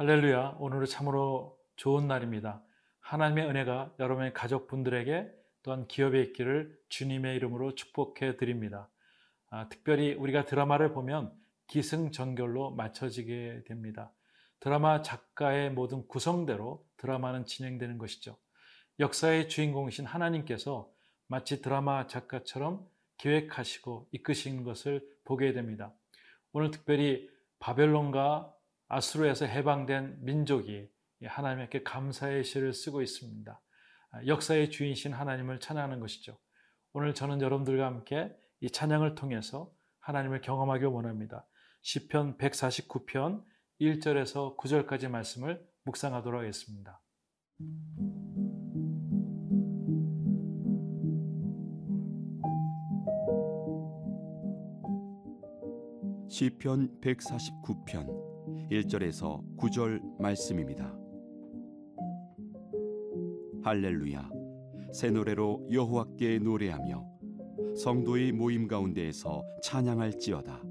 할렐루야. 오늘은 참으로 좋은 날입니다. 하나님의 은혜가 여러분의 가족분들에게 또한 기업에 있기를 주님의 이름으로 축복해 드립니다. 아, 특별히 우리가 드라마를 보면 기승전결로 맞춰지게 됩니다. 드라마 작가의 모든 구성대로 드라마는 진행되는 것이죠. 역사의 주인공이신 하나님께서 마치 드라마 작가처럼 계획하시고 이끄신 것을 보게 됩니다. 오늘 특별히 바벨론과 아수르에서 해방된 민족이 하나님께 감사의 시를 쓰고 있습니다. 아, 역사의 주인신 하나님을 찬양하는 것이죠. 오늘 저는 여러분들과 함께 이 찬양을 통해서 하나님을 경험하기 원합니다. 시편 149편 1절에서 9절까지 말씀을 묵상하도록 하겠습니다. 시편 149편 1절에서 9절 말씀입니다. 할렐루야 새 노래로 여호와께 노래하며 성도의 모임 가운데에서 찬양할지어다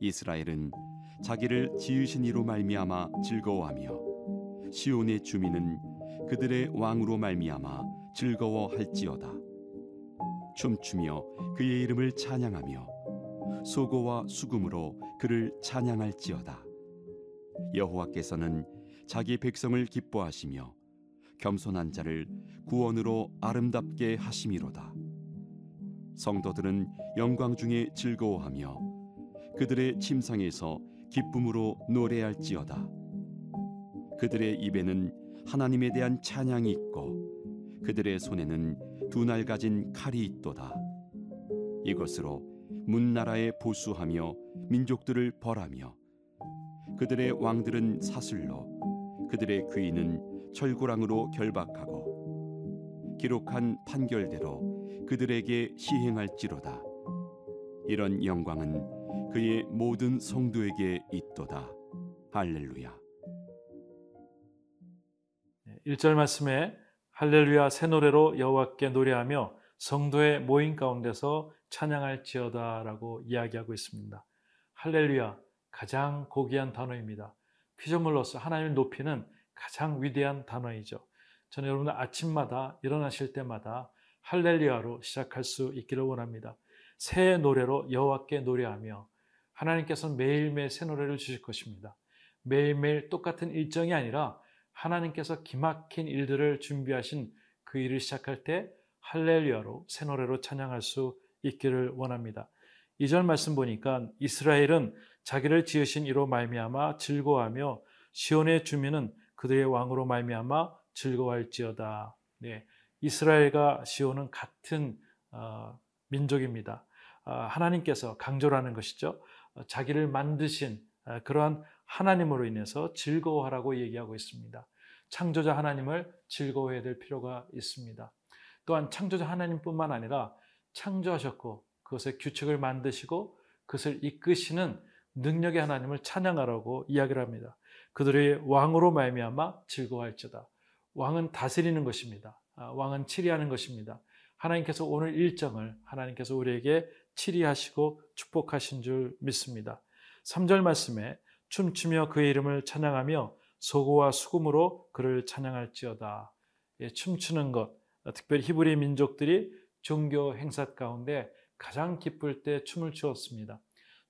이스라엘은 자기를 지으신 이로 말미암아 즐거워하며 시온의 주민은 그들의 왕으로 말미암아 즐거워할지어다 춤추며 그의 이름을 찬양하며 소고와 수금으로 그를 찬양할지어다. 여호와께서는 자기 백성을 기뻐하시며 겸손한 자를 구원으로 아름답게 하심이로다. 성도들은 영광 중에 즐거워하며 그들의 침상에서 기쁨으로 노래할지어다. 그들의 입에는 하나님에 대한 찬양이 있고 그들의 손에는 두 날 가진 칼이 있도다. 이것으로 문나라에 보수하며 민족들을 벌하며 그들의 왕들은 사슬로 그들의 귀인은 철구랑으로 결박하고 기록한 판결대로 그들에게 시행할지로다. 이런 영광은 그의 모든 성도에게 있도다. 할렐루야. 1절 말씀에 할렐루야 새 노래로 여호와께 노래하며 성도의 모임 가운데서 찬양할지어다라고 이야기하고 있습니다. 할렐루야 가장 고귀한 단어입니다. 피조물로서 하나님을 높이는 가장 위대한 단어이죠. 저는 여러분들 아침마다 일어나실 때마다 할렐루야로 시작할 수 있기를 원합니다. 새 노래로 여호와께 노래하며 하나님께서는 매일매일 새 노래를 주실 것입니다. 매일매일 똑같은 일정이 아니라 하나님께서 기막힌 일들을 준비하신 그 일을 시작할 때 할렐루야로 새 노래로 찬양할 수 있기를 원합니다. 2절 말씀 보니까 이스라엘은 자기를 지으신 이로 말미암아 즐거워하며 시온의 주민은 그들의 왕으로 말미암아 즐거워할지어다. 네, 이스라엘과 시온은 같은 어, 민족입니다. 어, 하나님께서 강조라는 것이죠. 어, 자기를 만드신 어, 그러한 하나님으로 인해서 즐거워하라고 얘기하고 있습니다. 창조자 하나님을 즐거워해야 될 필요가 있습니다. 또한 창조자 하나님뿐만 아니라 창조하셨고 그것의 규칙을 만드시고 그것을 이끄시는 능력의 하나님을 찬양하라고 이야기를 합니다. 그들의 왕으로 말미암아 즐거워할지다. 왕은 다스리는 것입니다. 아, 왕은 치리하는 것입니다. 하나님께서 오늘 일정을 하나님께서 우리에게 치리하시고 축복하신 줄 믿습니다. 3절 말씀에 춤추며 그의 이름을 찬양하며 소고와 수금으로 그를 찬양할지어다. 예, 춤추는 것, 특별히 히브리 민족들이 종교 행사 가운데 가장 기쁠 때 춤을 추었습니다.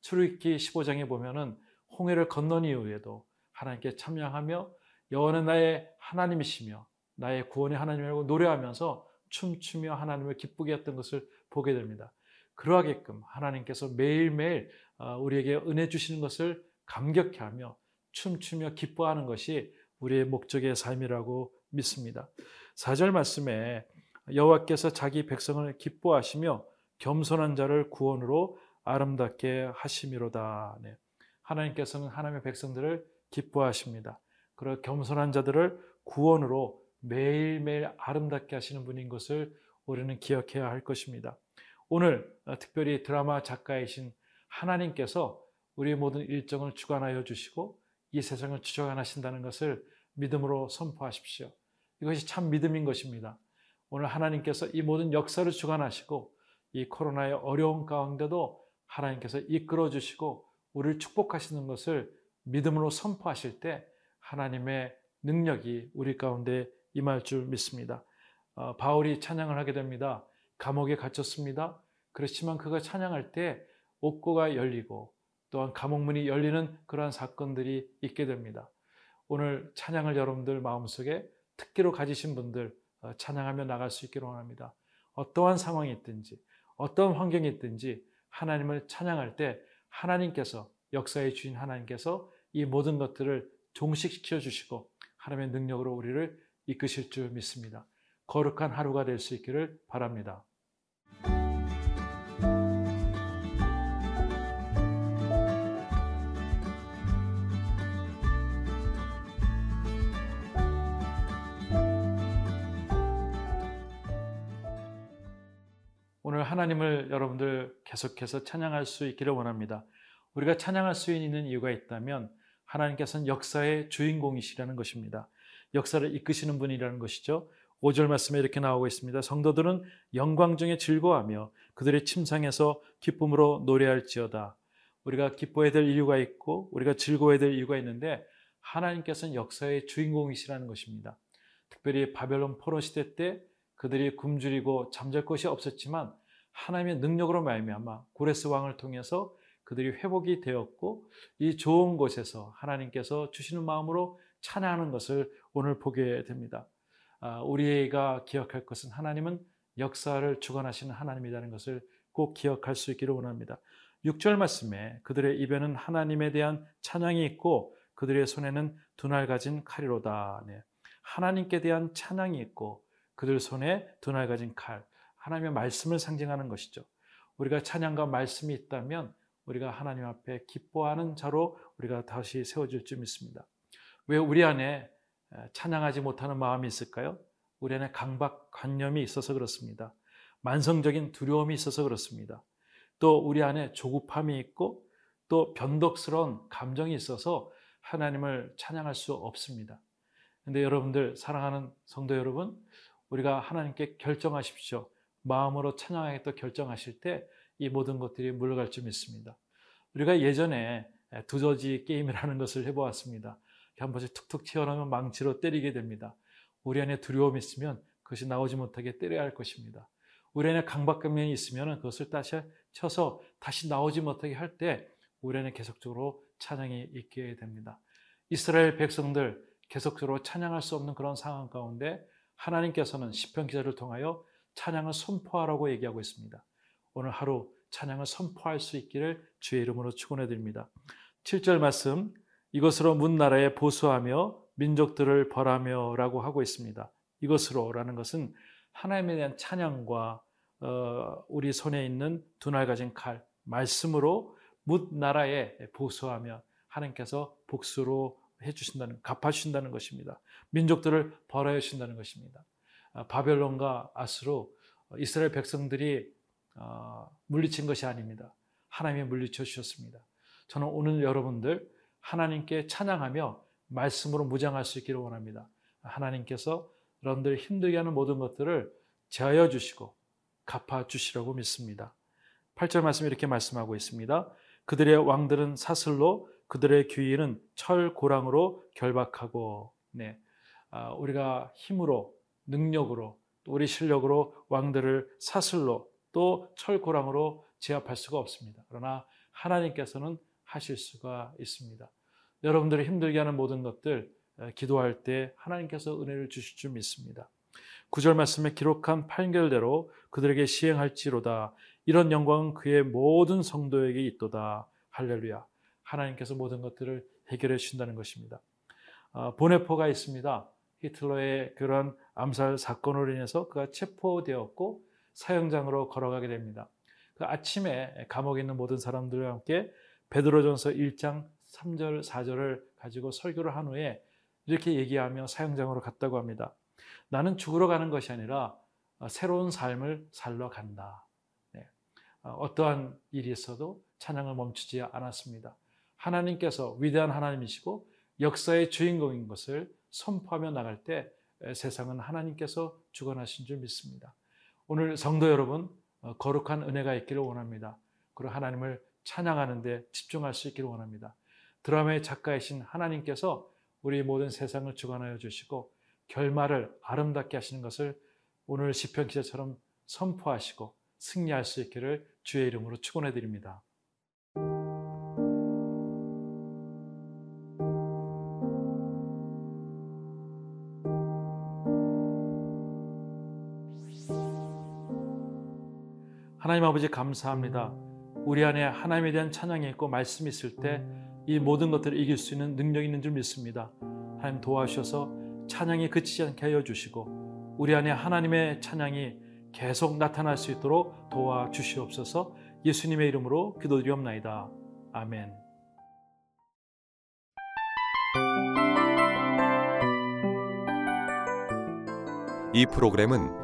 출애굽기 15장에 보면은 홍해를 건넌 이후에도 하나님께 참여하며 여호와는 나의 하나님이시며 나의 구원의 하나님이라고 노래하면서 춤추며 하나님을 기쁘게 했던 것을 보게 됩니다. 그러하게끔 하나님께서 매일매일 어, 우리에게 은혜 주시는 것을 감격해 하며 춤추며 기뻐하는 것이 우리의 목적의 삶이라고 믿습니다. 4절 말씀에 여호와께서 자기 백성을 기뻐하시며 겸손한 자를 구원으로 아름답게 하심이로다. 네. 하나님께서는 하나님의 백성들을 기뻐하십니다. 그리고 겸손한 자들을 구원으로 매일매일 아름답게 하시는 분인 것을 우리는 기억해야 할 것입니다. 오늘 특별히 드라마 작가이신 하나님께서 우리의 모든 일정을 주관하여 주시고 이 세상을 주관하신다는 것을 믿음으로 선포하십시오. 이것이 참 믿음인 것입니다. 오늘 하나님께서 이 모든 역사를 주관하시고 이 코로나의 어려운 가운데도 하나님께서 이끌어 주시고 우리를 축복하시는 것을 믿음으로 선포하실 때 하나님의 능력이 우리 가운데 임할 줄 믿습니다. 어, 바울이 찬양을 하게 됩니다. 감옥에 갇혔습니다. 그렇지만 그가 찬양할 때 옥고가 열리고 또한 감옥문이 열리는 그러한 사건들이 있게 됩니다. 오늘 찬양을 여러분들 마음속에 특기로 가지신 분들 어, 찬양하며 나갈 수 있기를 원합니다. 어떠한 상황이 있든지 어떤 환경이 있든지 하나님을 찬양할 때 하나님께서 역사의 주인 하나님께서 이 모든 것들을 종식시켜 주시고 하나님의 능력으로 우리를 이끄실 줄 믿습니다. 거룩한 하루가 될 수 있기를 바랍니다. 하나님을 여러분들 계속해서 찬양할 수 있기를 원합니다. 우리가 찬양할 수 있는 이유가 있다면 하나님께서는 역사의 주인공이시라는 것입니다. 역사를 이끄시는 분이라는 것이죠. 5절 말씀에 이렇게 나오고 있습니다. 성도들은 영광 중에 즐거워하며 그들의 침상에서 기쁨으로 노래할지어다. 우리가 기뻐해야 될 이유가 있고 우리가 즐거워해야 될 이유가 있는데 하나님께서는 역사의 주인공이시라는 것입니다. 특별히 바벨론 포로 시대 때 그들이 굶주리고 잠잘 곳이 없었지만 하나님의 능력으로 말미암아 고레스 왕을 통해서 그들이 회복이 되었고 이 좋은 곳에서 하나님께서 주시는 마음으로 찬양하는 것을 오늘 보게 됩니다. 아, 우리가 기억할 것은 하나님은 역사를 주관하시는 하나님이라는 것을 꼭 기억할 수 있기를 원합니다. 6절 말씀에 그들의 입에는 하나님에 대한 찬양이 있고 그들의 손에는 두날 가진 칼이로다. 네. 하나님께 대한 찬양이 있고 그들 손에 두날 가진 칼, 하나님의 말씀을 상징하는 것이죠. 우리가 찬양과 말씀이 있다면 우리가 하나님 앞에 기뻐하는 자로 우리가 다시 세워질 줄 믿습니다. 왜 우리 안에 찬양하지 못하는 마음이 있을까요? 우리 안에 강박관념이 있어서 그렇습니다. 만성적인 두려움이 있어서 그렇습니다. 또 우리 안에 조급함이 있고 또 변덕스러운 감정이 있어서 하나님을 찬양할 수 없습니다. 근데 여러분들 사랑하는 성도 여러분 우리가 하나님께 결정하십시오. 마음으로 찬양하겠다 결정하실 때 이 모든 것들이 물러갈 줄 믿습니다. 우리가 예전에 두더지 게임이라는 것을 해보았습니다. 한 번씩 툭툭 튀어나오면 망치로 때리게 됩니다. 우리 안에 두려움이 있으면 그것이 나오지 못하게 때려야 할 것입니다. 우리 안에 강박감이 있으면 그것을 다시 쳐서 다시 나오지 못하게 할 때 우리 안에 계속적으로 찬양이 있게 됩니다. 이스라엘 백성들 계속적으로 찬양할 수 없는 그런 상황 가운데 하나님께서는 시편 기자를 통하여 찬양을 선포하라고 얘기하고 있습니다. 오늘 하루 찬양을 선포할 수 있기를 주의 이름으로 축원해 드립니다. 7절 말씀 이것으로 문 나라에 보수하며 민족들을 벌하며라고 하고 있습니다. 이것으로라는 것은 하나님에 대한 찬양과 어, 우리 손에 있는 두날 가진 칼 말씀으로 문 나라에 보수하며 하나님께서 복수로 해주신다는 갚아주신다는 것입니다. 민족들을 벌하여 주신다는 것입니다. 아, 바벨론과 아스로 이스라엘 백성들이 어, 물리친 것이 아닙니다. 하나님이 물리쳐 주셨습니다. 저는 오늘 여러분들 하나님께 찬양하며 말씀으로 무장할 수 있기를 원합니다. 하나님께서 여러분들 힘들게 하는 모든 것들을 제하여 주시고 갚아 주시라고 믿습니다. 8절 말씀 이렇게 말씀하고 있습니다. 그들의 왕들은 사슬로 그들의 귀인은 철 고랑으로 결박하고 네. 아, 우리가 힘으로 능력으로 또 우리 실력으로 왕들을 사슬로 또 철고랑으로 제압할 수가 없습니다. 그러나 하나님께서는 하실 수가 있습니다. 여러분들이 힘들게 하는 모든 것들 기도할 때 하나님께서 은혜를 주실 줄 믿습니다. 구절 말씀에 기록한 판결대로 그들에게 시행할지로다. 이런 영광은 그의 모든 성도에게 있도다. 할렐루야. 하나님께서 모든 것들을 해결해 주신다는 것입니다. 어, 보네포가 있습니다. 히틀러의 그런 암살 사건으로 인해서 그가 체포되었고 사형장으로 걸어가게 됩니다. 그 아침에 감옥에 있는 모든 사람들과 함께 베드로전서 1장 3절 4절을 가지고 설교를 한 후에 이렇게 얘기하며 사형장으로 갔다고 합니다. 나는 죽으러 가는 것이 아니라 어, 새로운 삶을 살러 간다. 네. 어, 어떠한 일이 있어도 찬양을 멈추지 않았습니다. 하나님께서 위대한 하나님이시고 역사의 주인공인 것을 선포하며 나갈 때 세상은 하나님께서 주관하신 줄 믿습니다. 오늘 성도 여러분 어, 거룩한 은혜가 있기를 원합니다. 그리고 하나님을 찬양하는 데 집중할 수 있기를 원합니다. 드라마의 작가이신 하나님께서 우리 모든 세상을 주관하여 주시고 결말을 아름답게 하시는 것을 오늘 시편 기자처럼 선포하시고 승리할 수 있기를 주의 이름으로 축원해 드립니다. 하나님 아버지 감사합니다. 우리 안에 하나님에 대한 찬양이 있고 말씀이 있을 때 이 모든 것들을 이길 수 있는 능력이 있는 줄 믿습니다. 하나님 도와주셔서 찬양이 그치지 않게 하여 주시고 우리 안에 하나님의 찬양이 계속 나타날 수 있도록 도와주시옵소서 예수님의 이름으로 기도드리옵나이다. 아멘. 이 프로그램은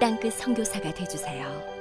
땅끝 선교사가 되주세요.